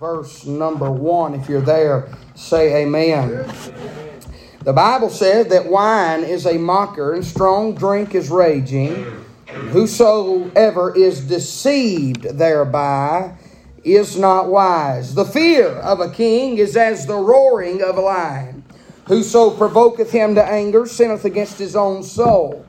verse number 1. If you're there, say amen. The Bible says that wine is a mocker and strong drink is raging. Whosoever is deceived thereby is not wise. The fear of a king is as the roaring of a lion. Whoso provoketh him to anger sinneth against his own soul.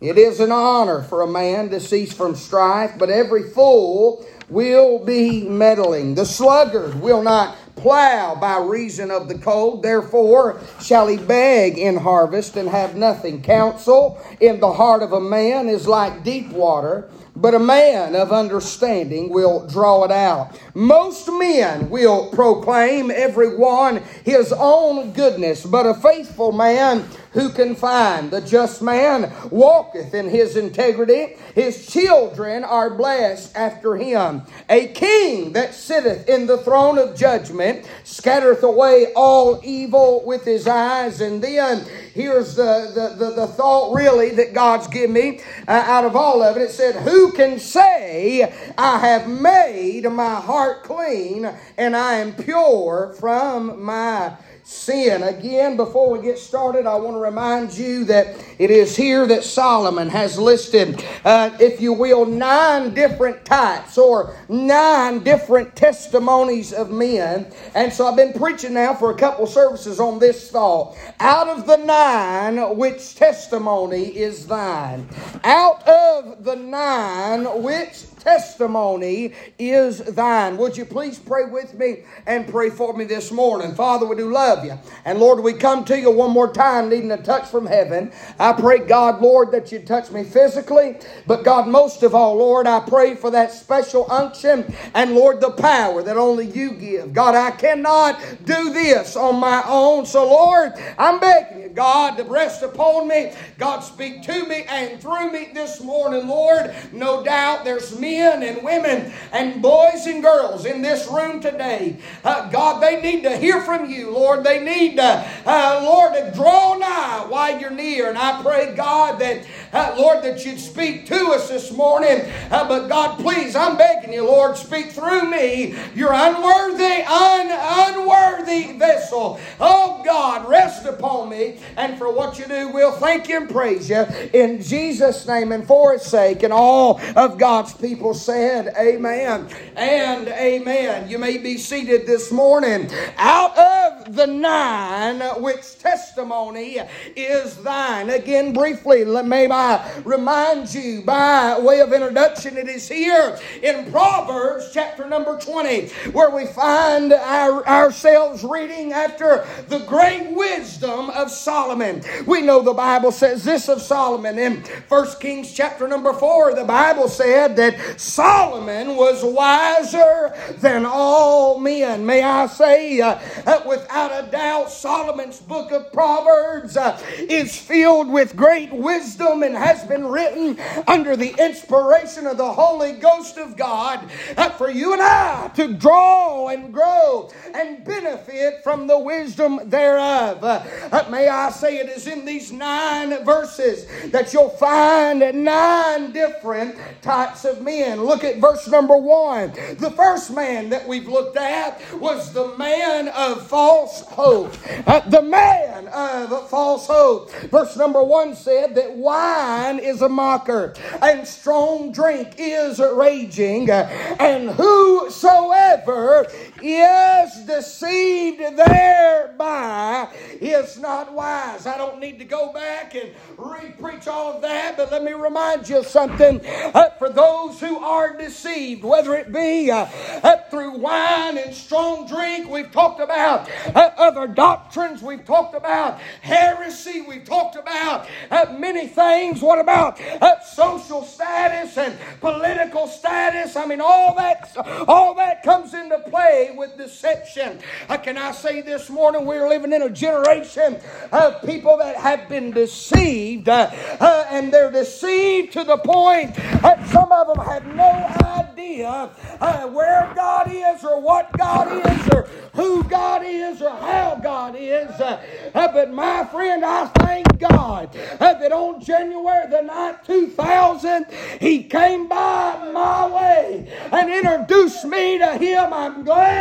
It is an honor for a man to cease from strife, but every fool will be meddling. The sluggard will not plow by reason of the cold, therefore shall he beg in harvest and have nothing. Counsel in the heart of a man is like deep water but a man of understanding will draw it out. Most men will proclaim every one his own goodness, but a faithful man who can find? The just man walketh in his integrity. His children are blessed after him. A king that sitteth in the throne of judgment scattereth away all evil with his eyes. And then here's the, the, the, the thought really that God's given me uh, out of all of it. It said, Who can say, I have made my heart clean and I am pure from my sin. Again, before we get started, I want to remind you that it is here that Solomon has listed, uh, if you will, nine different types or nine different testimonies of men. And so I've been preaching now for a couple services on this thought. Out of the nine, which testimony is thine? Out of the nine, which testimony is thine. Would you please pray with me and pray for me this morning? Father, we do love you. And Lord, we come to you one more time needing a touch from heaven. I pray, God, Lord, that you touch me physically. But God, most of all, Lord, I pray for that special unction and Lord, the power that only you give. God, I cannot do this on my own. So, Lord, I'm begging you, God, to rest upon me. God, speak to me and through me this morning, Lord. No doubt there's me men and women and boys and girls in this room today. Uh, God, they need to hear from you, Lord. They need to, uh, Lord, to draw nigh while you're near. And I pray, God, that, uh, Lord, that you'd speak to us this morning. Uh, but God, please, I'm begging you, Lord, speak through me. Your unworthy, un, unworthy vessel. Oh, God, rest upon me. And for what you do, we'll thank you and praise you in Jesus' name and for his sake and all of God's people people said amen and amen. You may be seated this morning. Out of the nine, which testimony is thine. Again, briefly, may I remind you by way of introduction, it is here in Proverbs chapter number 20 where we find our, ourselves reading after the great wisdom of Solomon. We know the Bible says this of Solomon in 1 Kings chapter number 4. The Bible said that Solomon was wiser than all men. May I say, uh, without a doubt, Solomon's book of Proverbs uh, is filled with great wisdom and has been written under the inspiration of the Holy Ghost of God uh, for you and I to draw and grow and benefit from the wisdom thereof. Uh, uh, may I say, it is in these nine verses that you'll find nine different types of men Look at verse number one. The first man that we've looked at was the man of false hope. Uh, the man of false hope. Verse number one said that wine is a mocker and strong drink is raging, and whosoever is deceived thereby is not wise. I don't need to go back and re preach all of that, but let me remind you of something. Uh, for those who are deceived, whether it be uh, uh, through wine and strong drink, we've talked about uh, other doctrines, we've talked about heresy, we've talked about uh, many things. What about uh, social status and political status? I mean, all that, all that comes into play with deception. Uh, can I say this morning we're living in a generation of people that have been deceived, and they're deceived to the point that some of them have no idea uh, where God is or what God is or who God is or how God is. Uh, uh, but my friend, I thank God uh, that on January the 9th, 2000, He came by my way and introduced me to Him. I'm glad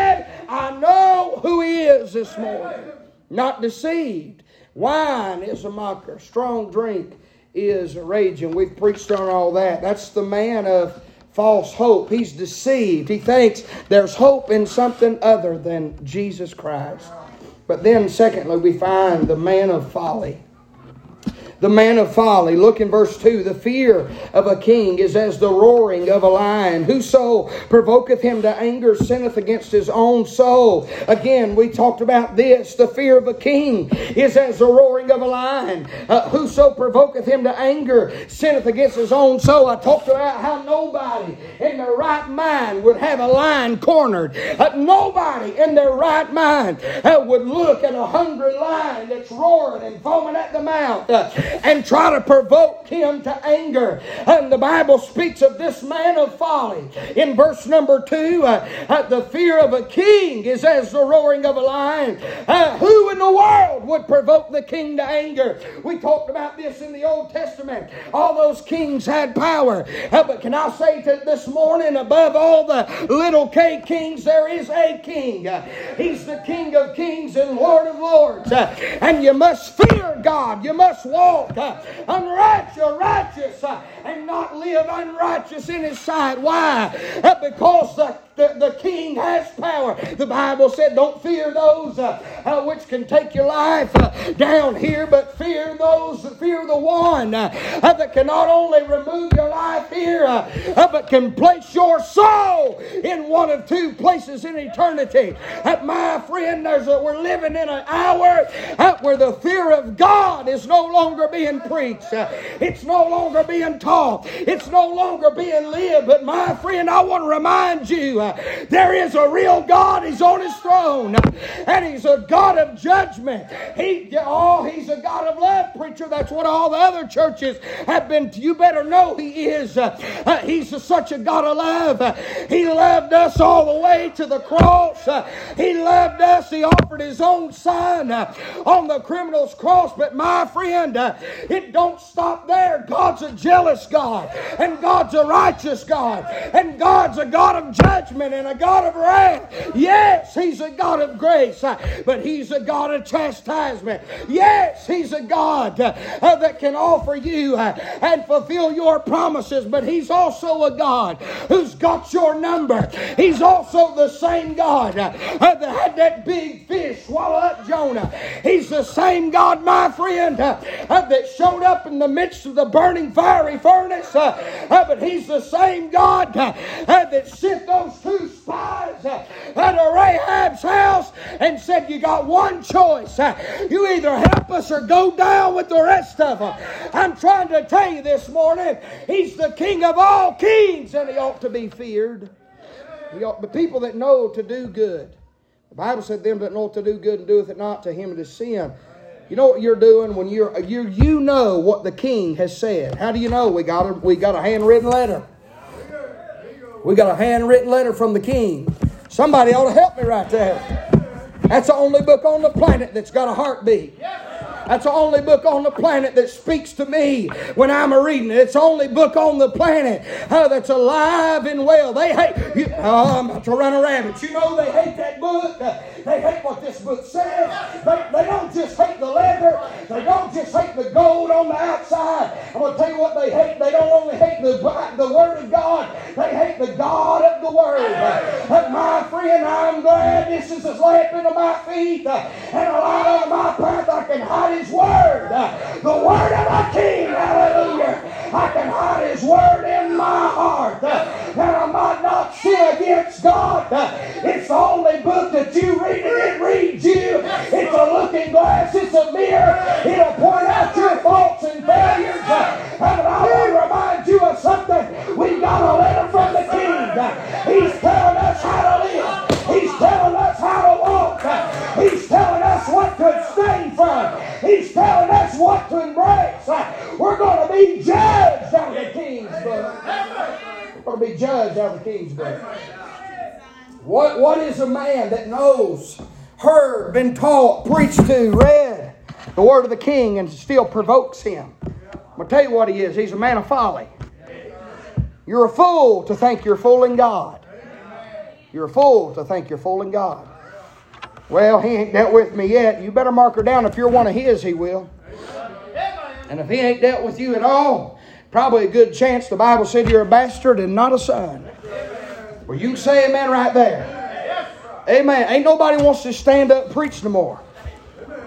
I know who He is this morning. Not deceived. Wine is a mocker, strong drink is raging. We've preached on all that. That's the man of false hope. He's deceived. He thinks there's hope in something other than Jesus Christ. But then, secondly, we find the man of folly the man of folly. Look in verse 2. The fear of a king is as the roaring of a lion. Whoso provoketh him to anger sinneth against his own soul. Again, we talked about this. The fear of a king is as the roaring of a lion. Uh, whoso provoketh him to anger sinneth against his own soul. I talked about how nobody in their right mind would have a lion cornered. Uh, nobody in their right mind uh, would look at a hungry lion that's roaring and foaming at the mouth. And try to provoke him to anger. And the Bible speaks of this man of folly. In verse number two, uh, uh, the fear of a king is as the roaring of a lion. Uh, who in the world would provoke the king to anger? We talked about this in the Old Testament. All those kings had power. Uh, but can I say to this morning, above all the little K kings, there is a king. Uh, he's the King of kings and Lord of lords. Uh, and you must fear God. You must walk walk uh, unrighteous, righteous, uh, and not live unrighteous in His sight. Why? Uh, because the the, the king has power. The Bible said, Don't fear those uh, uh, which can take your life uh, down here, but fear those, fear the one uh, uh, that can not only remove your life here, but can place your soul in one of two places in eternity. my friend, there's a, we're living in an hour where the fear of God is no longer being preached, it's no longer being taught, it's no longer being lived. But my friend, I want to remind you uh, there is a real God. He's on his throne. And he's a God of judgment. He, oh, he's a God of love, preacher. That's what all the other churches have been. You better know he is. Uh, he's a, such a God of love. Uh, he loved us all the way to the cross. Uh, he loved us. He offered his own son uh, on the criminal's cross. But my friend, uh, it don't stop there. God's a jealous God. And God's a righteous God. And God's a God of judgment and a God of wrath. Yes, He's a God of grace, uh, but He's a God of chastisement. Yes, He's a God uh, uh, Uh, that can offer you uh, and fulfill your promises, but He's also a God who's got your number. He's also the same God uh, that had that big fish swallow up Jonah. He's the same God, my friend, that showed up in the midst of the burning fiery furnace, but He's the same God that sent those two spies at Rahab's house and said, You got one choice. You either help us or go down with the rest of them. I'm trying to tell you this morning, He's the King of all kings and He ought to be feared. He ought, the people that know to do good. The Bible said, Them that know to do good and doeth it not, to him it is sin. You know what you're doing when you're you you know what the king has said. How do you know? We got a we got a handwritten letter. We got a handwritten letter from the king. Somebody ought to help me right there. That's the only book on the planet that's got a heartbeat. That's the only book on the planet that speaks to me when I'm a reading it. It's the only book on the planet uh, that's alive and well. They hate. You, oh, I'm about to run a rabbit. You know they hate that book. They hate what this book says. They, they don't just hate the leather. They don't just hate the gold on the outside. I'm going to tell you what they hate. They don't only hate the, the Word of God. They hate the God of the Word. But my friend, I'm glad this is a lamp into my feet and a light my path. I can hide his word. The word of a king. Hallelujah. I can hide his word in my heart. that I might not sin against God. It's the only book that you read it reads you. It's a looking glass. It's a mirror. It'll point out your faults and failures. And I want to remind you of something. We got a letter from the king. He's telling us how to live. He's telling us how to walk. He's telling us what to abstain from. He's telling us what to embrace. We're going to be judged out of the king's book. We're going to be judged out of the king's book. What, what is a man that knows heard, been taught, preached to, read the word of the king and still provokes him. I'm going to tell you what he is. He's a man of folly. You're a fool to think you're fooling God. You're a fool to think you're fooling God. Well, he ain't dealt with me yet. You better mark her down. If you're one of his, he will. And if he ain't dealt with you at all, probably a good chance the Bible said you're a bastard and not a son. Well, you can say amen right there. Amen. Ain't nobody wants to stand up preach no more.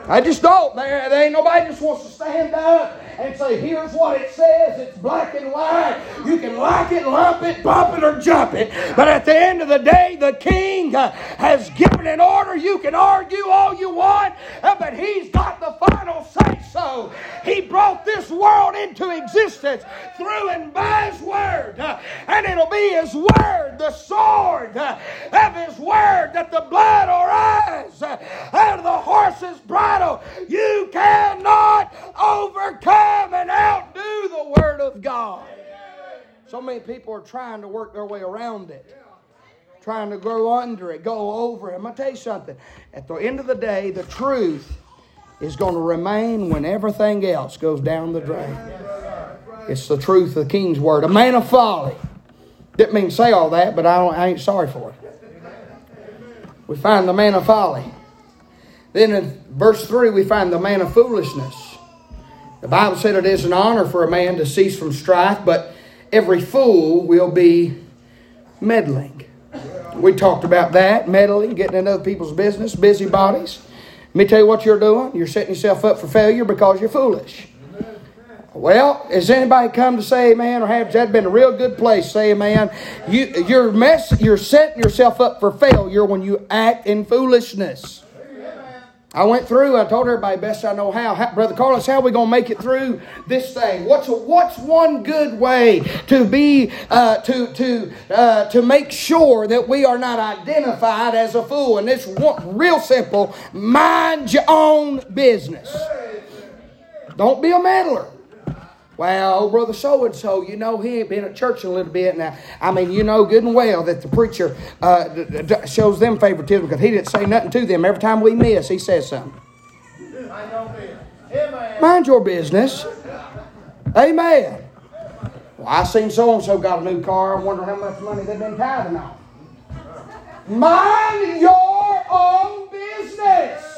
I just don't. There, there ain't nobody just wants to stand up and say, here's what it says. It's black and white. You can like it, lump it, bump it, or jump it. But at the end of the day, the king uh, has given an order. You can argue all you want, uh, but he's got the final say so. He brought this world into existence through and by his word. Uh, and it'll be his word, the sword of his word, that the blood will rise out of the horse's bridle. You cannot overcome come and outdo the Word of God. So many people are trying to work their way around it, trying to go under it, go over it. I'm going to tell you something. At the end of the day, the truth is going to remain when everything else goes down the drain. It's the truth of the King's Word. A man of folly. Didn't mean to say all that, but I, I ain't sorry for it. We find the man of folly. Then in verse 3, we find the man of foolishness. The Bible said it is an honor for a man to cease from strife, but every fool will be meddling. We talked about that, meddling, getting into other people's business, busybodies. Let me tell you what you're doing. You're setting yourself up for failure because you're foolish. Well, has anybody come to say amen or have that been a real good place? Say amen. You, you're, mess, you're setting yourself up for failure when you act in foolishness. I went through. I told everybody best I know how. how Brother Carlos, how are we going to make it through this thing? What's a, what's one good way to be uh, to to uh, to make sure that we are not identified as a fool? And it's one, real simple: mind your own business. Don't be a meddler. Well, brother so and so, you know, he ain't been at church a little bit now. I mean, you know good and well that the preacher uh, d- d- shows them favoritism because he didn't say nothing to them. Every time we miss, he says something. Mind your business. Amen. Well, I seen so and so got a new car. I wonder how much money they've been tithing on. Mind your own business.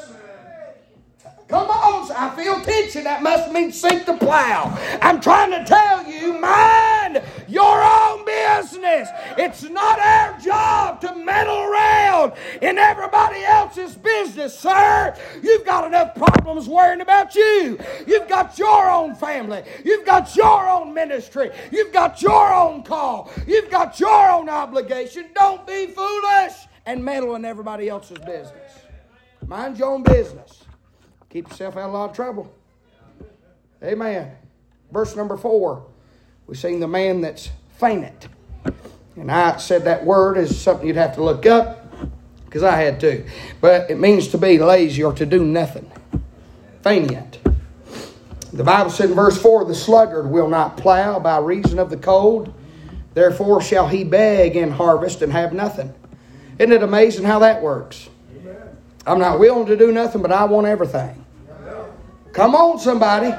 Come on, I feel tension. That must mean sink the plow. I'm trying to tell you, mind your own business. It's not our job to meddle around in everybody else's business, sir. You've got enough problems worrying about you. You've got your own family. You've got your own ministry. You've got your own call. You've got your own obligation. Don't be foolish and meddle in everybody else's business. Mind your own business. Keep yourself out of a lot of trouble. Amen. Verse number four, we sing the man that's fainted. And I said that word is something you'd have to look up because I had to. But it means to be lazy or to do nothing. Faineant. The Bible said in verse 4 the sluggard will not plow by reason of the cold, therefore shall he beg in harvest and have nothing. Isn't it amazing how that works? I'm not willing to do nothing, but I want everything. Come on, somebody.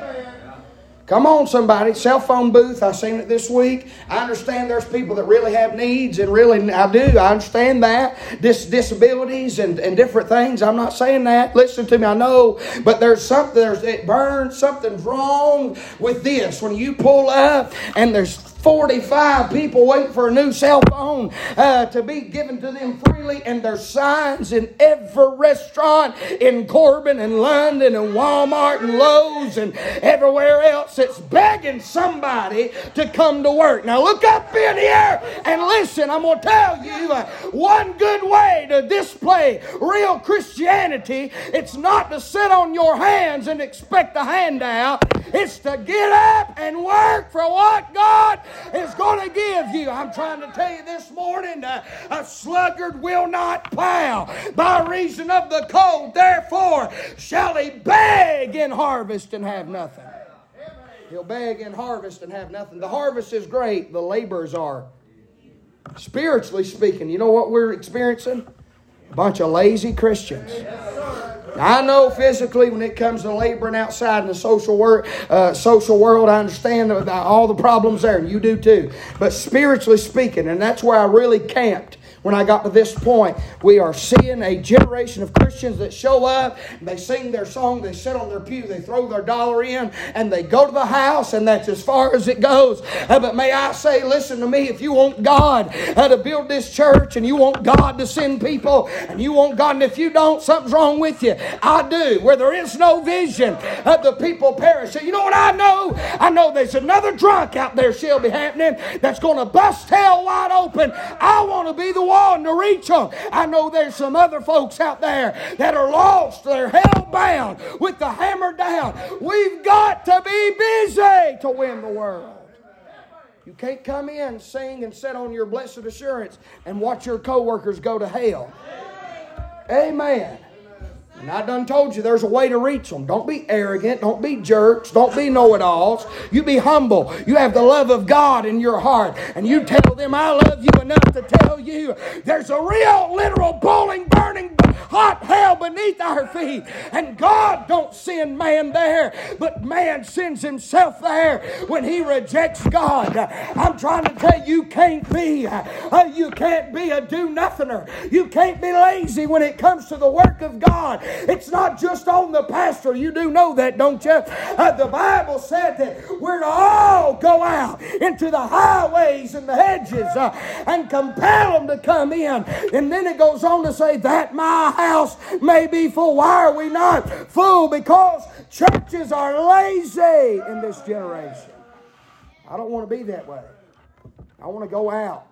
Come on, somebody. Cell phone booth. I seen it this week. I understand there's people that really have needs, and really, I do. I understand that. Dis- disabilities and, and different things. I'm not saying that. Listen to me. I know. But there's something, there's, it burns. Something's wrong with this. When you pull up and there's 45 people waiting for a new cell phone uh, to be given to them freely, and there's signs in every restaurant in Corbin and London and Walmart and Lowe's and everywhere else that's begging somebody to come to work. Now, look up in here listen. I'm going to tell you uh, one good way to display real Christianity it's not to sit on your hands and expect a handout, it's to get up and work for what God is going to give you. I'm trying to tell you this morning uh, a sluggard will not plow by reason of the cold. Therefore, shall he beg in harvest and have nothing. He'll beg in harvest and have nothing. The harvest is great, the labors are. Spiritually speaking, you know what we're experiencing? A bunch of lazy Christians. I know physically when it comes to laboring outside in the social work, uh, social world, I understand all the problems there, and you do too. But spiritually speaking, and that's where I really camped when I got to this point, we are seeing a generation of Christians that show up, they sing their song, they sit on their pew, they throw their dollar in, and they go to the house, and that's as far as it goes. Uh, but may I say, listen to me, if you want God uh, to build this church, and you want God to send people, and you want God, and if you don't, something's wrong with you. I do. Where there is no vision, uh, the people perish. So you know what I know? I know there's another drunk out there, she'll be happening, that's going to bust hell wide open. I want to be the to reach them. I know there's some other folks out there that are lost. They're hell bound with the hammer down. We've got to be busy to win the world. You can't come in, sing, and sit on your blessed assurance and watch your coworkers go to hell. Amen. And I done told you there's a way to reach them. Don't be arrogant. Don't be jerks. Don't be know it alls. You be humble. You have the love of God in your heart. And you tell them, I love you enough to tell you there's a real, literal, boiling, burning, hot hell beneath our feet. And God don't send man there, but man sends himself there when he rejects God. I'm trying to tell you, you can't be, uh, you can't be a do nothinger. You can't be lazy when it comes to the work of God. It's not just on the pastor. You do know that, don't you? Uh, the Bible said that we're to all go out into the highways and the hedges uh, and compel them to come in. And then it goes on to say, that my house may be full. Why are we not full? Because churches are lazy in this generation. I don't want to be that way. I want to go out.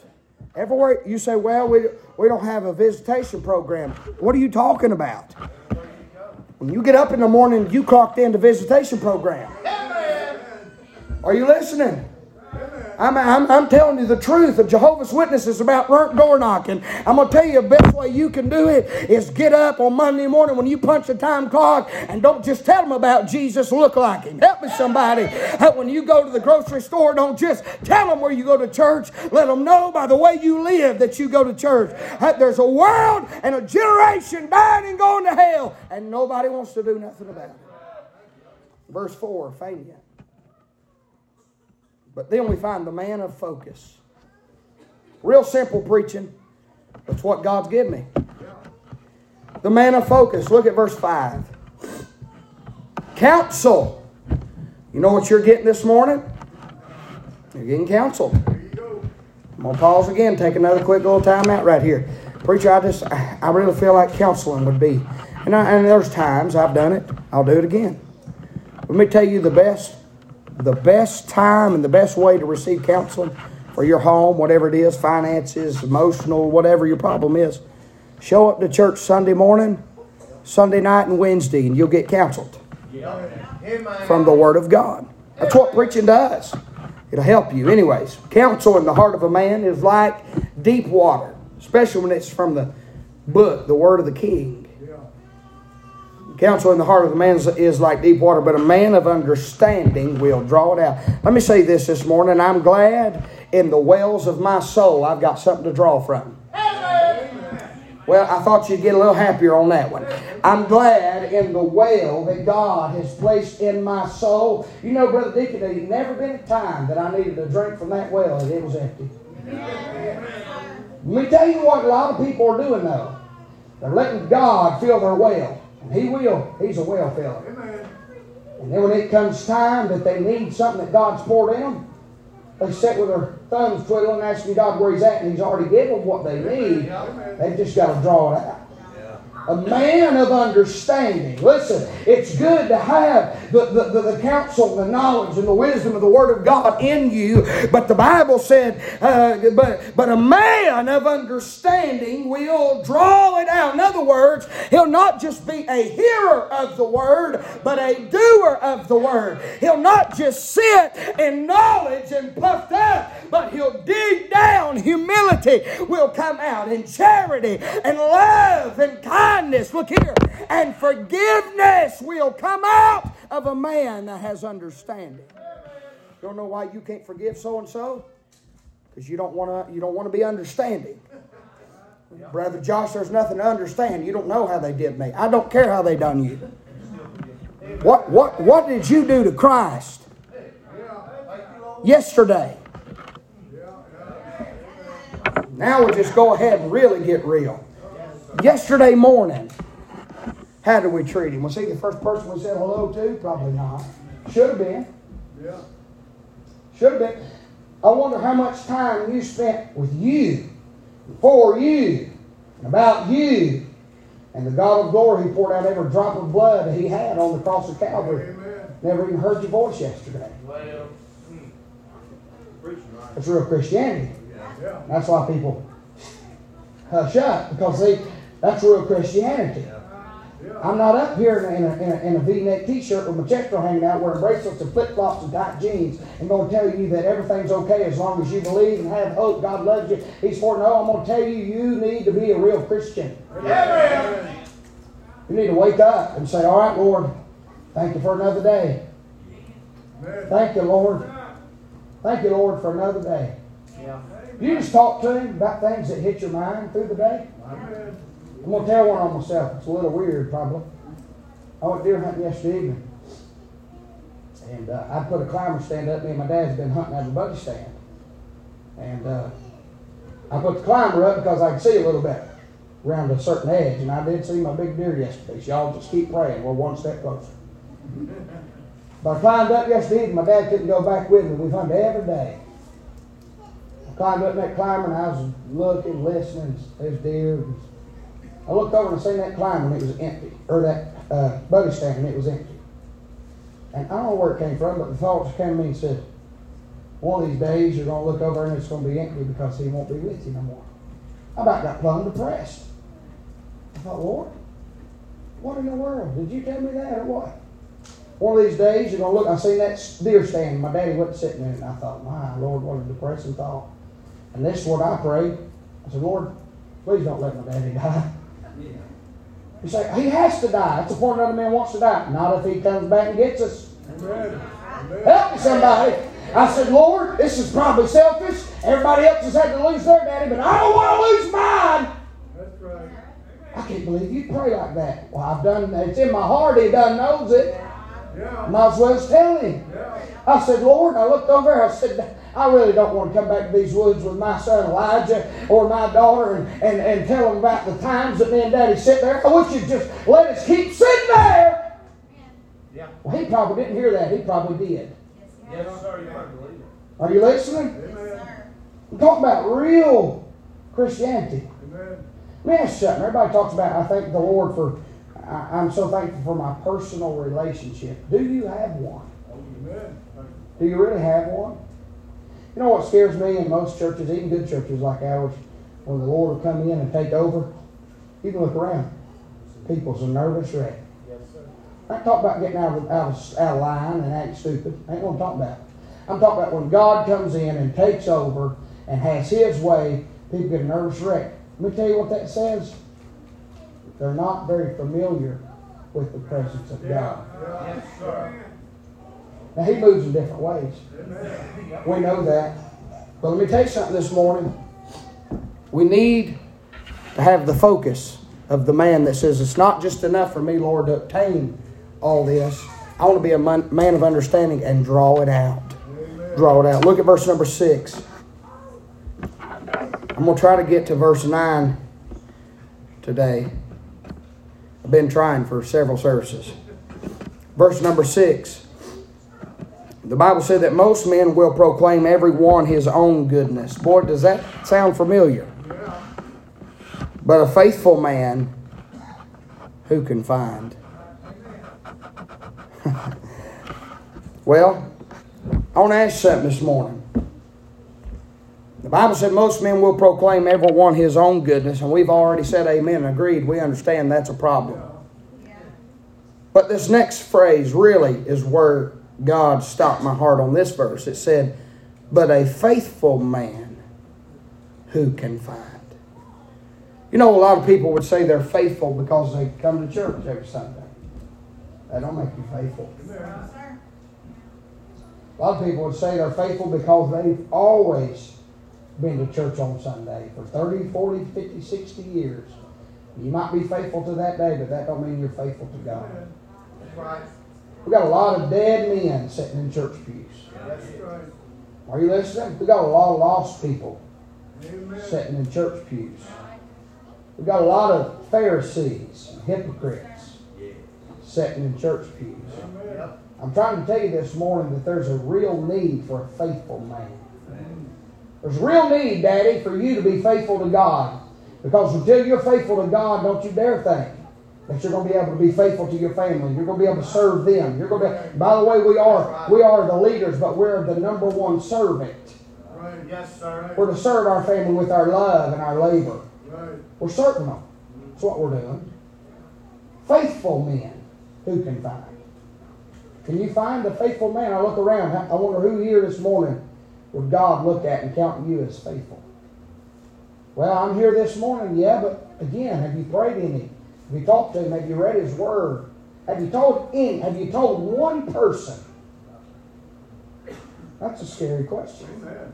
Everywhere you say, well, we, we don't have a visitation program. What are you talking about? When you get up in the morning, you clocked in the visitation program. Are you listening? I'm, I'm, I'm, telling you the truth of Jehovah's Witnesses about door knocking. I'm going to tell you the best way you can do it is get up on Monday morning when you punch the time clock and don't just tell them about Jesus, look like him. Help me, somebody. When you go to the grocery store, don't just tell them where you go to church. Let them know by the way you live that you go to church. There's a world and a generation dying and going to hell, and nobody wants to do nothing about it. Verse 4, failure. But then we find the man of focus. Real simple preaching. That's what God's given me. The man of focus. Look at verse 5. Counsel. You know what you're getting this morning? You're getting counsel. I'm going to pause again, take another quick little time out right here. Preacher, I just, I really feel like counseling would be. And, I, and there's times I've done it. I'll do it again. Let me tell you the best the best time and the best way to receive counseling for your home, whatever it is, finances, emotional, whatever your problem is, show up to church Sunday morning, Sunday night, and Wednesday, and you'll get counseled from the Word of God. That's what preaching does. It'll help you. Anyways, counsel in the heart of a man is like deep water, especially when it's from the book, the Word of the King. Counsel in the heart of the man is like deep water, but a man of understanding will draw it out. Let me say this this morning. I'm glad in the wells of my soul I've got something to draw from. Well, I thought you'd get a little happier on that one. I'm glad in the well that God has placed in my soul. You know, Brother Deacon, there's never been a time that I needed a drink from that well and it was empty. Let me tell you what a lot of people are doing, though. They're letting God fill their well. And he will. He's a well filler. And then when it comes time that they need something that God's poured in them, they sit with their thumbs twiddling, asking God where He's at, and He's already given them what they need. They've just got to draw it out a man of understanding. Listen, it's good to have the, the, the, the, counsel, the knowledge, and the wisdom of the Word of God in you. But the Bible said, uh, but, but a man of understanding will draw it out. In other words, he'll not just be a hearer of the Word, but a doer of the Word. He'll not just sit in knowledge and puffed up, but he'll dig down. Humility will come out, and charity, and love, and kindness kindness, look here, and forgiveness will come out of a man that has understanding. You don't know why you can't forgive so and so? Because you don't want to you don't want to be understanding. Brother Josh, there's nothing to understand. You don't know how they did me. I don't care how they done you. What, what, what did you do to Christ yesterday? Now we'll just go ahead and really get real. Yesterday morning, how did we treat him? Was he the first person we said hello to? Probably not. Should have been. Yeah. Should have been. I wonder how much time you spent with you, for you, and about you. And the God of glory who poured out every drop of blood that he had on the cross of Calvary. Amen. Never even heard your voice yesterday. Well, hmm. That's real Christianity. Yeah. That's why people hush up because they that's real Christianity. I'm not up here in a, in a, in a V-neck T-shirt with my chest hanging out, wearing bracelets and flip-flops and tight jeans, and going to tell you that everything's okay as long as you believe and have hope. God loves you. He's for no. I'm going to tell you, you need to be a real Christian. Amen. You need to wake up and say, "All right, Lord, thank you for another day. Thank you, Lord. Thank you, Lord, for another day." Yeah. You just talk to Him about things that hit your mind through the day. I'm going to tell one on myself. It's a little weird, probably. I went deer hunting yesterday evening. And uh, I put a climber stand up. Me and my dad's been hunting at the buggy stand. And uh, I put the climber up because I could see a little bit around a certain edge. And I did see my big deer yesterday. So y'all just keep praying. We're one step closer. but I climbed up yesterday evening. My dad couldn't go back with me. We've hunted every day. I climbed up that climber and I was looking, listening. There's deer. I looked over and I seen that climber and it was empty, or that uh, buggy stand and it was empty. And I don't know where it came from, but the thought came to me and said, one of these days you're going to look over and it's going to be empty because he won't be with you no more. I about got plumb depressed. I thought, Lord, what in the world? Did you tell me that or what? One of these days you're going to look, I seen that deer stand. My daddy wasn't sitting there and I thought, my Lord, what a depressing thought. And this is what I prayed. I said, Lord, please don't let my daddy die. You say, he has to die. That's the point another man wants to die. Not if he comes back and gets us. Amen. Help me, somebody. I said, Lord, this is probably selfish. Everybody else has had to lose their daddy, but I don't want to lose mine. That's right. I can't believe you pray like that. Well, I've done it's in my heart. He done knows it. Yeah. Might as well tell him. Yeah. I said, Lord, I looked over, I said, I really don't want to come back to these woods with my son Elijah or my daughter and, and, and tell them about the times that me and daddy sit there. I wish you'd just let us keep sitting there. Yeah. Well, he probably didn't hear that. He probably did. Yes, sir. Are you listening? Amen. I'm talking about real Christianity. Amen. Let me ask you something. Everybody talks about, I thank the Lord for, I, am so thankful for my personal relationship. Do you have one? Oh, amen. Do you really have one? You know what scares me in most churches, even good churches like ours, when the Lord will come in and take over? You can look around. People's a nervous wreck. Yes, sir. I ain't talking about getting out of, out of, out of line and acting stupid. I ain't what I'm talking about. I'm talking about when God comes in and takes over and has His way, people get a nervous wreck. Let me tell you what that says. They're not very familiar with the presence of God. Yes, sir. Now, He moves in different ways. We know that. But let me tell you something this morning. We need to have the focus of the man that says, It's not just enough for me, Lord, to obtain all this. I want to be a man of understanding and draw it out. Draw it out. Look at verse number six. I'm going to try to get to verse 9 today. I've been trying for several services. Verse number 6. The Bible said that most men will proclaim every one his own goodness. Boy, does that sound familiar? But a faithful man, who can find? well, I want to ask you something this morning. The Bible said most men will proclaim every one his own goodness, and we've already said amen, and agreed. We understand that's a problem. But this next phrase really is where God stopped my heart on this verse. It said, But a faithful man who can find. You know, a lot of people would say they're faithful because they come to church every Sunday. That don't make you faithful. A lot of people would say they're faithful because they've always been to church on Sunday for 30, 40, 50, 60 years. You might be faithful to that day, but that don't mean you're faithful to God. That's right. We got a lot of dead men sitting in church pews. Are you listening? We got a lot of lost people sitting in church pews. We got a lot of Pharisees and hypocrites sitting in church pews. I'm trying to tell you this morning that there's a real need for a faithful man. There's a real need, Daddy, for you to be faithful to God. Because until you're faithful to God, don't you dare think that you're going to be able to be faithful to your family. You're going to be able to serve them. You're going to. Be, by the way, we are we are the leaders, but we're the number one servant. Right. Yes, sir. We're to serve our family with our love and our labor. Right. We're serving them. That's what we're doing. Faithful men, who can find? Can you find a faithful man? I look around. I wonder who here this morning would God look at and count you as faithful? Well, I'm here this morning, yeah, but again, have you prayed any? Have you talked to Him? Have you read His Word? Have you told in? Have you told one person? That's a scary question. Amen.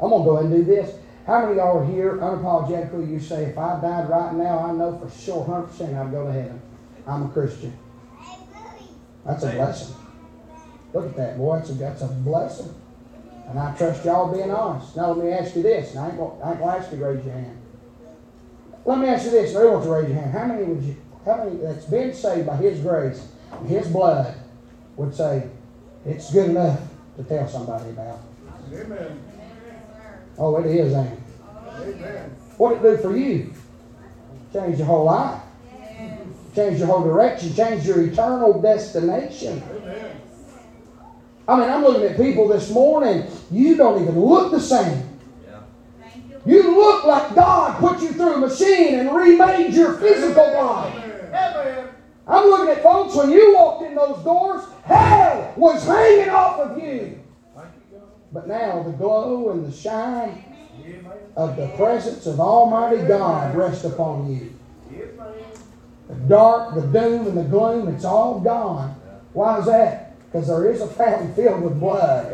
I'm gonna go ahead and do this. How many of y'all are here unapologetically? You say, if I died right now, I know for sure, 100% I'd go to heaven. I'm a Christian. That's a blessing. Look at that, boy. That's a, that's a blessing. And I trust y'all being honest. Now let me ask you this. I ain't gonna, I ain't gonna ask you to raise your hand. Let me ask you this. Want to raise your hand. How many would you? How many that's been saved by His grace His blood would say it's good enough to tell somebody about? Amen. Oh, it is, ain't it? Amen. What it do for you? Change your whole life. Change your whole direction. Change your eternal destination. Amen. I mean, I'm looking at people this morning. You don't even look the same. You look like God put you through a machine and remade your physical body. I'm looking at folks when you walked in those doors, hell was hanging off of you. But now the glow and the shine of the presence of Almighty God rest upon you. The dark, the doom, and the gloom, it's all gone. Why is that? Because there is a fountain filled with blood.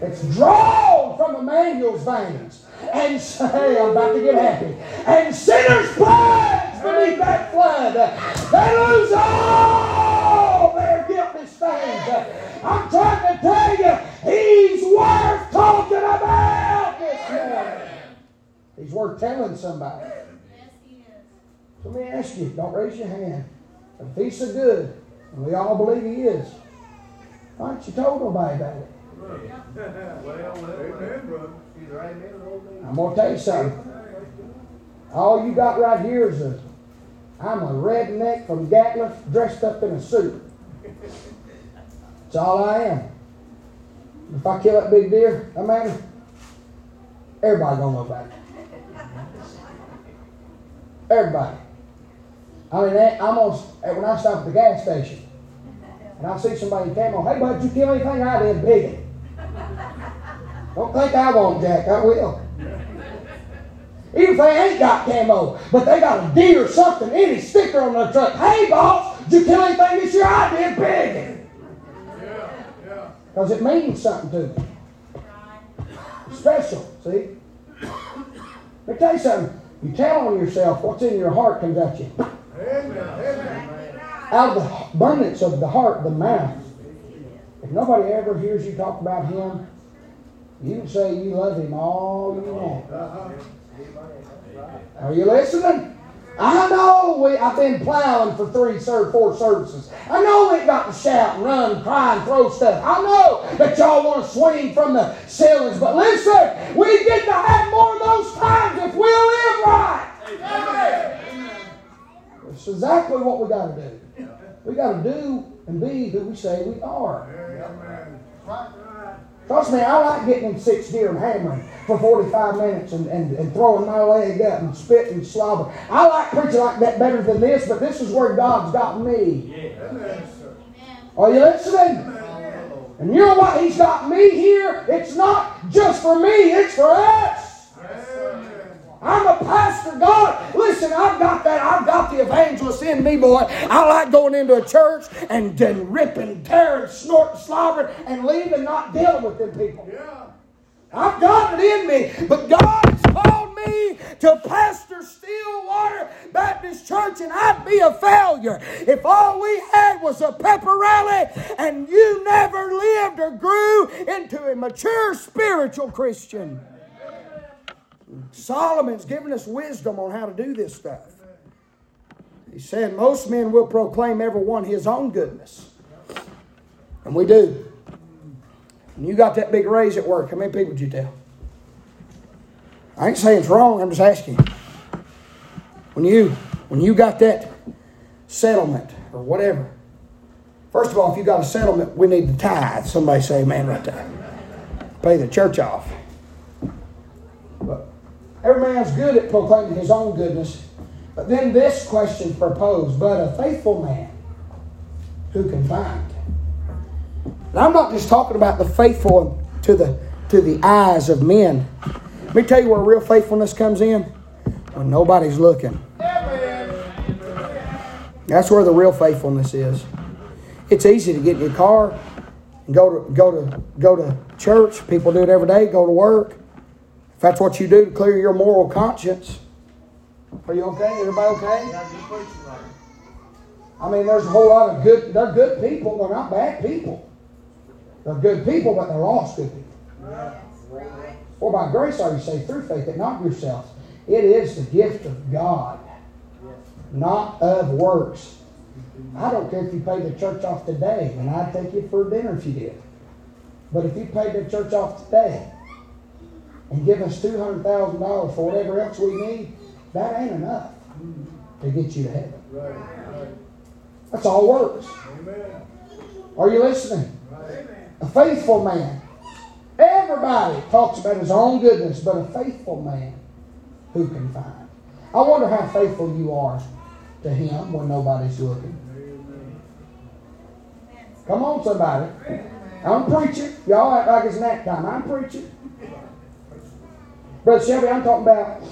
It's drawn from Emmanuel's veins. And say, I'm about to get happy. And sinners plunge beneath that flood. They lose all their guilty stains. I'm trying to tell you, he's worth talking about this morning. He's worth telling somebody. So let me ask you, don't raise your hand. If he's so good, and we all believe he is, why haven't you told nobody about it? Well, well, Amen, brother. I'm going to tell you something. All you got right here is a, I'm a redneck from Gatlin dressed up in a suit. That's all I am. If I kill that big deer, that matter. Everybody gonna know about it. Everybody. I mean, I'm almost when I stop at the gas station and I see somebody came on, hey bud, you kill anything? I did, big. Don't think I won't, Jack. I will. Even if they ain't got camo, but they got a D or something, any sticker on their truck. Hey, boss, did you kill anything this year? I did, big. Yeah, yeah. Because it means something to them. Special, see? Let me tell you something. You tell on yourself, what's in your heart comes at you. Amen. Out of the abundance of the heart, the mouth. If nobody ever hears you talk about him, you can say you love him all you want. Uh-huh. Are you listening? I know we, I've been plowing for three, ser- four services. I know we ain't got to shout and run, cry, and throw stuff. I know that y'all want to swing from the ceilings, but listen, we get to have more of those times if we'll live right. It's exactly what we got to do. We got to do and be who we say we are. Amen. Trust me, I like getting in six gear and hammering for 45 minutes and, and, and throwing my leg up and spitting and slobbering. I like preaching like that better than this, but this is where God's got me. Amen. Are you listening? And you know what? He's got me here. It's not just for me, it's for us. I'm a pastor, God. Listen, I've got that. I've got the evangelist in me, boy. I like going into a church and then ripping, tearing, snorting, slobbering, and leaving, not dealing with them people. Yeah. I've got it in me, but God has called me to pastor Stillwater Baptist Church, and I'd be a failure if all we had was a pepper rally and you never lived or grew into a mature spiritual Christian. Solomon's giving us wisdom on how to do this stuff. He said, Most men will proclaim every one his own goodness. And we do. And you got that big raise at work. How many people did you tell? I ain't saying it's wrong, I'm just asking. When you when you got that settlement or whatever, first of all, if you got a settlement, we need the tithe. Somebody say amen right there. Pay the church off. Every man's good at proclaiming his own goodness. But then this question proposed, but a faithful man who can find. And I'm not just talking about the faithful to the to the eyes of men. Let me tell you where real faithfulness comes in. When nobody's looking. That's where the real faithfulness is. It's easy to get in your car and go to go to go to church. People do it every day, go to work. If that's what you do to clear your moral conscience. Are you okay? Everybody okay? I mean, there's a whole lot of good, they're good people, they're not bad people. They're good people, but they're lost good people. For by grace are you saved through faith, that not yourselves. It is the gift of God, not of works. I don't care if you paid the church off today, and I'd take you for dinner if you did. But if you paid the church off today and give us $200,000 for whatever else we need, that ain't enough to get you to heaven. That's all works. Are you listening? A faithful man. Everybody talks about his own goodness, but a faithful man who can find. I wonder how faithful you are to him when nobody's looking. Come on, somebody. I'm preaching. Y'all act like it's nap time. I'm preaching. Brother Shelby, I'm talking about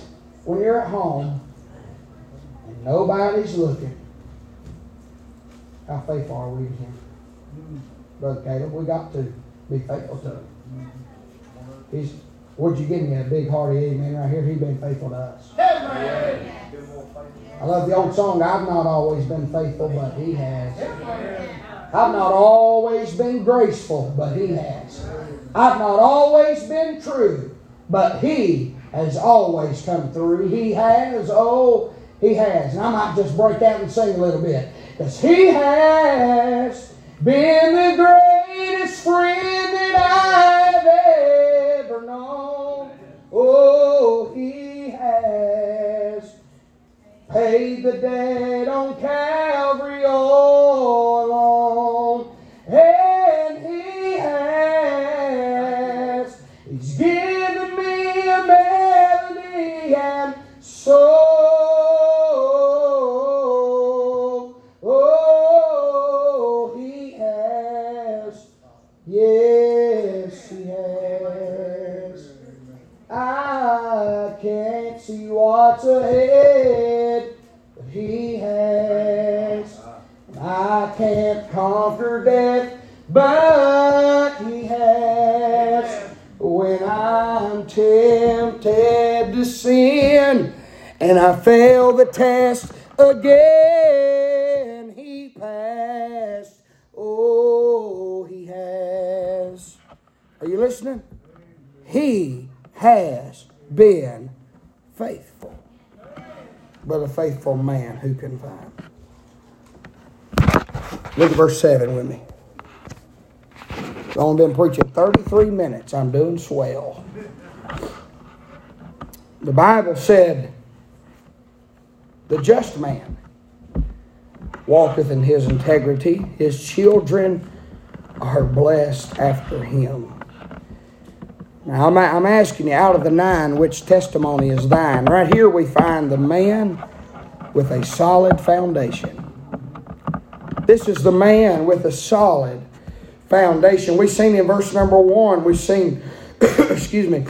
when you're at home and nobody's looking. How faithful are we to him? Brother Caleb, we got to be faithful to him. He's, what'd you give me a big hearty amen right here? He's been faithful to us. I love the old song, I've not always been faithful, but he has. I've not always been graceful, but he has. I've not always been true, but he has always come through. He has, oh, he has. And I might just break out and sing a little bit. Because he has been the greatest friend that I've man who can find. Look at verse 7 with me. I've only been preaching 33 minutes. I'm doing swell. The Bible said, The just man walketh in his integrity, his children are blessed after him. Now, I'm, I'm asking you, out of the nine, which testimony is thine? Right here we find the man with a solid foundation. This is the man with a solid foundation. We've seen in verse number one, we've seen, excuse me,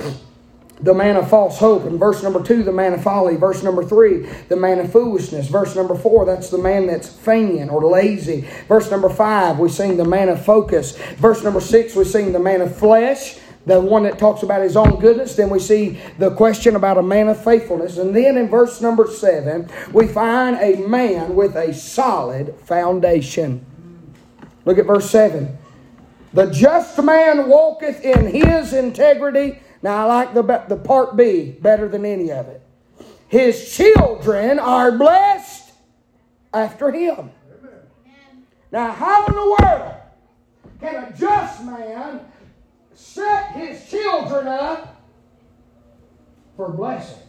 the man of false hope. In verse number two, the man of folly. Verse number three, the man of foolishness. Verse number four, that's the man that's Faineant or lazy. Verse number five, we've seen the man of focus. Verse number six, we've seen the man of flesh. The one that talks about his own goodness. Then we see the question about a man of faithfulness. And then in verse number seven, we find a man with a solid foundation. Look at verse seven. The just man walketh in his integrity. Now, I like the, the part B better than any of it. His children are blessed after him. Now, how in the world can a just man set his children up for blessing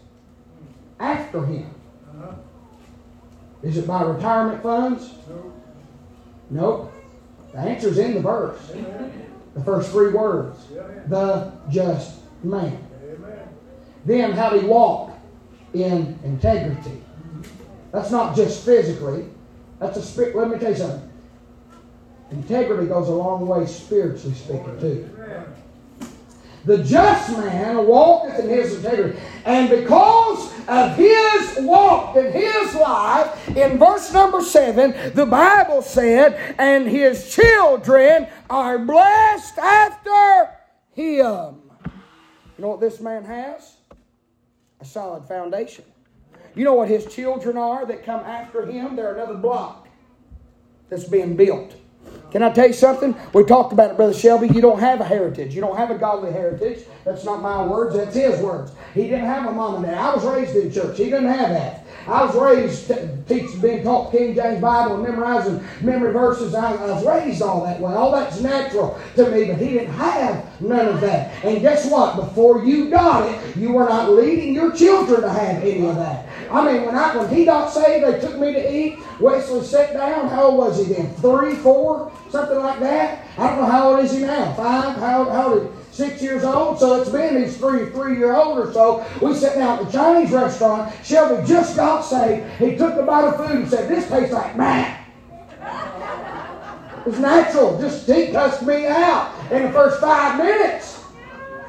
after him? Is it by retirement funds? Nope. The answer's in the verse. The first three words. The just man. Then how he walk? In integrity. That's not just physically. That's a spirit. Let me tell you something. Integrity goes a long way spiritually speaking too. The just man walketh in his integrity. And because of his walk in his life, in verse number seven, the Bible said, and his children are blessed after him. You know what this man has? A solid foundation. You know what his children are that come after him? They're another block that's being built. Can I tell you something? We talked about it, Brother Shelby. You don't have a heritage. You don't have a godly heritage. That's not my words, that's his words. He didn't have a mom and dad. I was raised in church. He didn't have that. I was raised teaching, being taught King James Bible and memorizing memory verses. I, I, was raised all that way. All that's natural to me, but he didn't have none of that. And guess what? Before you got it, you were not leading your children to have any of that. I mean, when I when he got saved, they took me to eat. Wesley sat down. How old was he then? Three, four, something like that. I don't know how old is he now. Five? How, how old? six years old, so it's been he's three, three year old or so. We sat down at the Chinese restaurant. Shelby just got saved. He took a bite of food and said, This tastes like man. It's natural. Just he cussed me out in the first five minutes.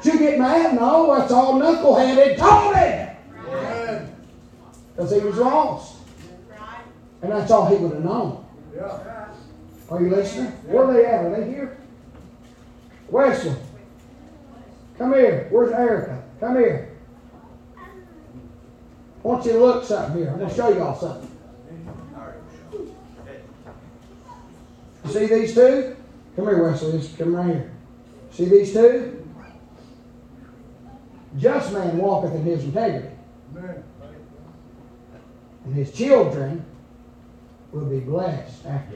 Did you get mad? No, that's all knuckleheaded. Him. Because he was lost. And that's all he would have known. Are you listening? Where are they at? Are they here? Wesley. Come here. Where's Erica? Come here. I want you to look something here. I'm going to show y'all something. You see these two? Come here, Wesley. Just come right here. See these two? Just man walketh in his integrity. And his children will be blessed after.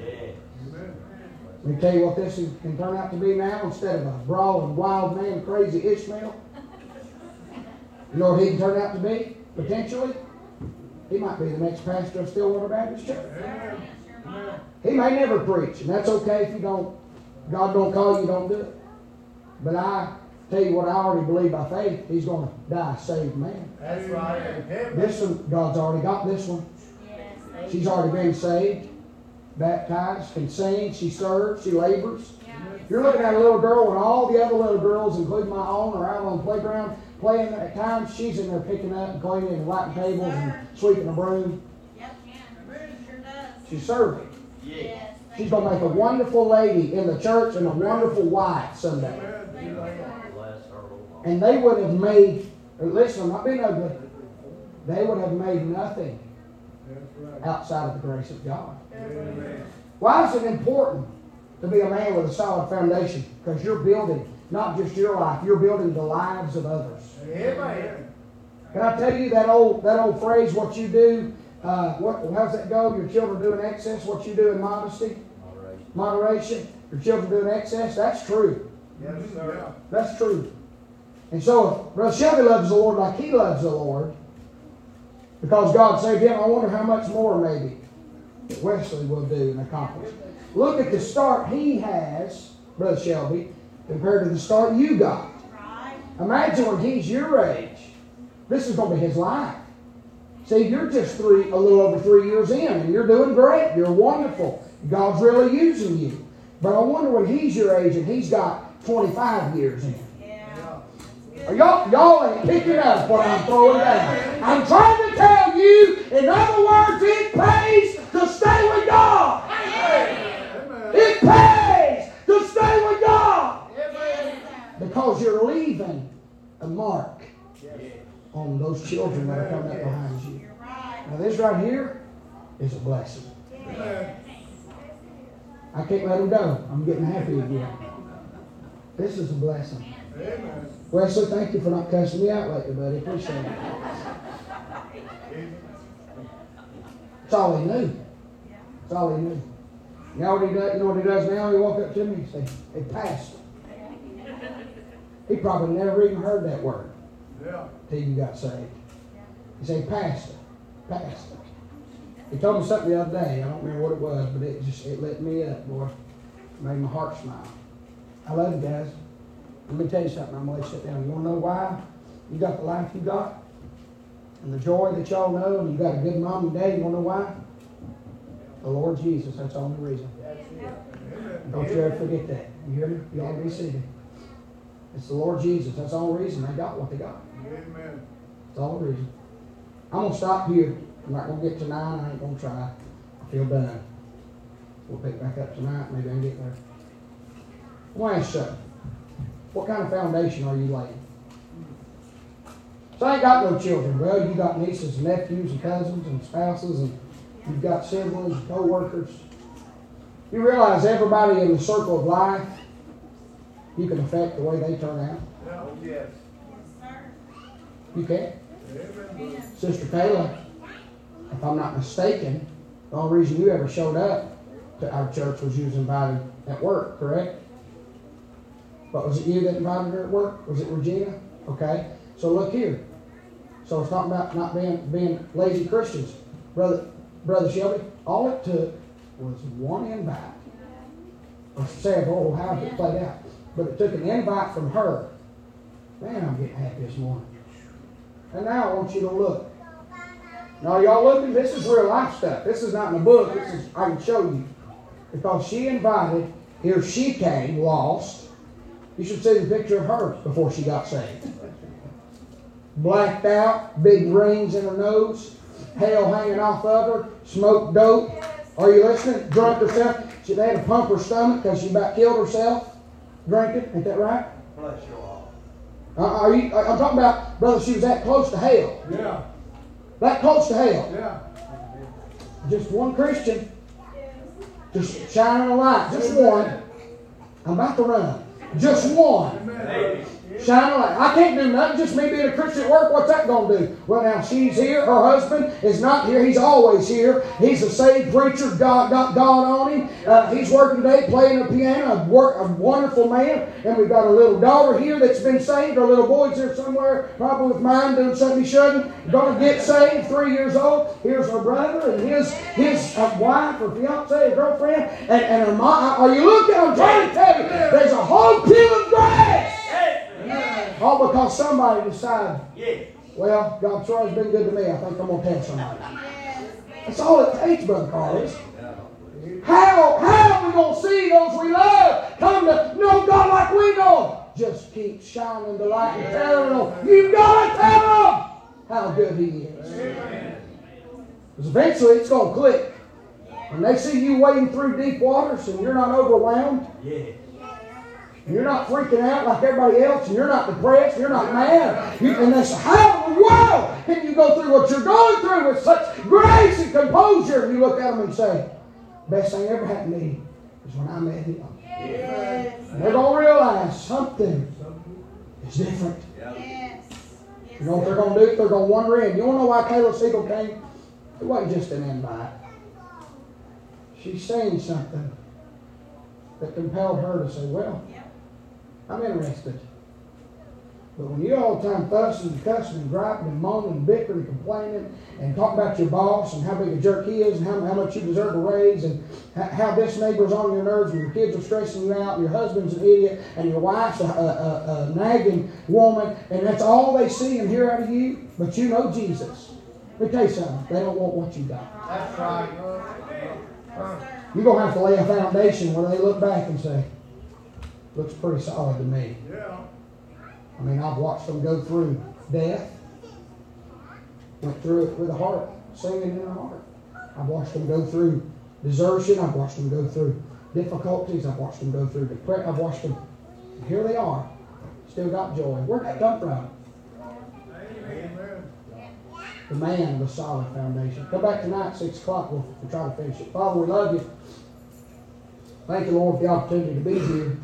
Let me tell you what this can turn out to be now instead of a brawling wild man, crazy Ishmael. You know what he can turn out to be, potentially? He might be the next pastor of Stillwater Baptist Church. He may never preach, and that's okay if you don't, God don't call you, don't do it. But I tell you what, I already believe by faith, he's going to die a saved man. That's right. This one, God's already got this one. She's already been saved baptized, can sing, she serves, she labors. Yeah. You're looking at a little girl when all the other little girls, including my own, are out on the playground playing. At times, she's in there picking up and cleaning and wiping tables and sweeping a broom. Yep, sure does. She's serving. Yes. She's going to make a wonderful lady in the church and a wonderful wife someday. And they would have made, listen, I'm not being ugly, they would have made nothing outside of the grace of God. Why is it important to be a man with a solid foundation? Because you're building not just your life, you're building the lives of others. Amen. Can I tell you that old that old phrase? What you do, uh, what how's that go? Your children do in excess. What you do in modesty, moderation. moderation. Your children do in excess. That's true. Yes, sir. That's true. And so, if Brother Shelby loves the Lord like he loves the Lord, because God saved him, I wonder how much more maybe Wesley will do and accomplish. Look at the start he has, Brother Shelby, compared to the start you got. Imagine when he's your age. This is going to be his life. See, you're just three, a little over three years in, and you're doing great. You're wonderful. God's really using you. But I wonder when he's your age and he's got 25 years in. Y'all, y'all ain't picking up what I'm throwing down. I'm trying to tell you, in other words, it pays to stay with God. It pays to stay with God. Because you're leading mark on those children that are coming up behind you. Now, this right here is a blessing. Amen. I can't let them go. I'm getting happy again. This is a blessing. Wesley, thank you for not cussing me out lately, buddy. Appreciate it. That's all he knew. That's all he knew. You know what he does? You know what he does now? He walk up to me and say, "Hey, pastor." He probably never even heard that word Yeah. till you got saved. He say, "Pastor, pastor." He told me something the other day. I don't remember what it was, but it just it lit me up, boy. Made my heart smile. I love you guys. Let me tell you something. I'm gonna let you sit down. You wanna know why you got the life you got? And the joy that y'all know, and you got a good mom and dad, you wanna know why? The Lord Jesus, that's the only reason. Don't you ever forget that. You hear me? You all be seated. It's the Lord Jesus. That's all the only reason they got what they got. Amen. That's all the reason. I'm gonna stop here. I'm not gonna get to nine. I ain't gonna try. I feel done. We'll pick back up tonight. Maybe I can get there. I want to ask you, what kind of foundation are you laying? So I ain't got no children. Well, you got nieces and nephews and cousins and spouses and you've got siblings and co-workers. You realize everybody in the circle of life, you can affect the way they turn out. Oh, yes. You can. Amen. Sister Kayla, if I'm not mistaken, the only reason you ever showed up to our church was you was invited at work, correct? But was it you that invited her at work? Was it Regina? Okay. So look here. So it's not about not being being lazy Christians. Brother Brother Shelby, all it took was one invite. Or several, however it played out. But it took an invite from her. Man, I'm getting happy this morning. And now I want you to look. Now, y'all looking? This is real life stuff. This is not in the book. This is I can show you. Because she invited, here she came, lost. You should see the picture of her before she got saved. Blacked out, big rings in her nose, hair hanging off of her, smoked dope. Are you listening? Drunk herself. She they had to pump her stomach because she about killed herself drinking. Ain't that right? Bless your heart. Uh, are you, I'm talking about, brother, she was that close to hell. Yeah. That close to hell. Yeah. Just one Christian. Just shining a light. Just one. I'm about to run. Just one. Shining a light. I can't do nothing. Just me being a Christian at work. What's that going to do? Well, now she's here. Her husband is not here. He's always here. He's a saved preacher. God got God on him. Uh, he's working today playing the piano. A, work, a wonderful man. And we've got a little daughter here that's been saved. Our little boy's here somewhere, probably with mine, doing something he shouldn't. Going to get saved. Three years old. Here's her brother and his his uh, wife or fiance or girlfriend and, and her mom. Are you looking? I'm trying to tell you. There's a whole pile of grass. All because somebody decided, Yes. well, God sure has been good to me. I think I'm going to tell somebody. Yes. That's all it takes, Brother Carlos. How, how are we going to see those we love come to know God like we know? Just keep shining the light and telling them, you've got to tell them how good He is. Because eventually it's going to click. When they see you wading through deep waters and you're not overwhelmed, Yes. And you're not freaking out like everybody else, and you're not depressed, you're not mad. You, and they say, How in the world can you go through what you're going through with such grace and composure? And you look at them and say, Best thing ever happened to me is when I met him. Yes. And they're going to realize something is different. Yes. You know what they're going to do? They're going to wander in. You want to know why Caleb Siegel came? It wasn't just an invite. She's saying something that compelled her to say, Well, I'm interested. But when you all the time fussing and cussing and griping and moaning and bickering and complaining and talking about your boss and how big a jerk he is and how, how much you deserve a raise and how, how this neighbor's on your nerves and your kids are stressing you out and your husband's an idiot and your wife's a, a, a, a nagging woman and that's all they see and hear out of you, but you know Jesus. Let me tell you something. They don't want what you got. That's right. You're going to have to lay a foundation where they look back and say, looks pretty solid to me. Yeah. I mean, I've watched them go through death, went through it with a heart, singing in their heart. I've watched them go through desertion. I've watched them go through difficulties. I've watched them go through depression. I've watched them. And Here they are, still got joy. Where'd that come from? the man of a solid foundation. Come back tonight, 6 o'clock. We'll, we'll try to finish it. Father, we love you. Thank you, Lord, for the opportunity to be here.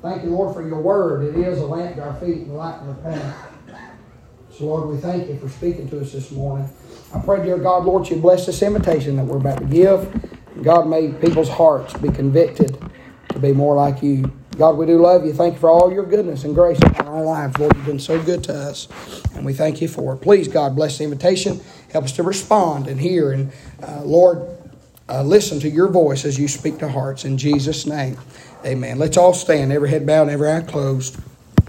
Thank you, Lord, for your word. It is a lamp to our feet and a light to our path. So, Lord, we thank you for speaking to us this morning. I pray, dear God, Lord, you bless this invitation that we're about to give. God, may people's hearts be convicted to be more like you. God, we do love you. Thank you for all your goodness and grace in our lives. Lord, you've been so good to us, and we thank you for it. Please, God, bless the invitation. Help us to respond and hear. And, uh, Lord, uh, listen to your voice as you speak to hearts. In Jesus' name, amen. Let's all stand, every head bowed, every eye closed.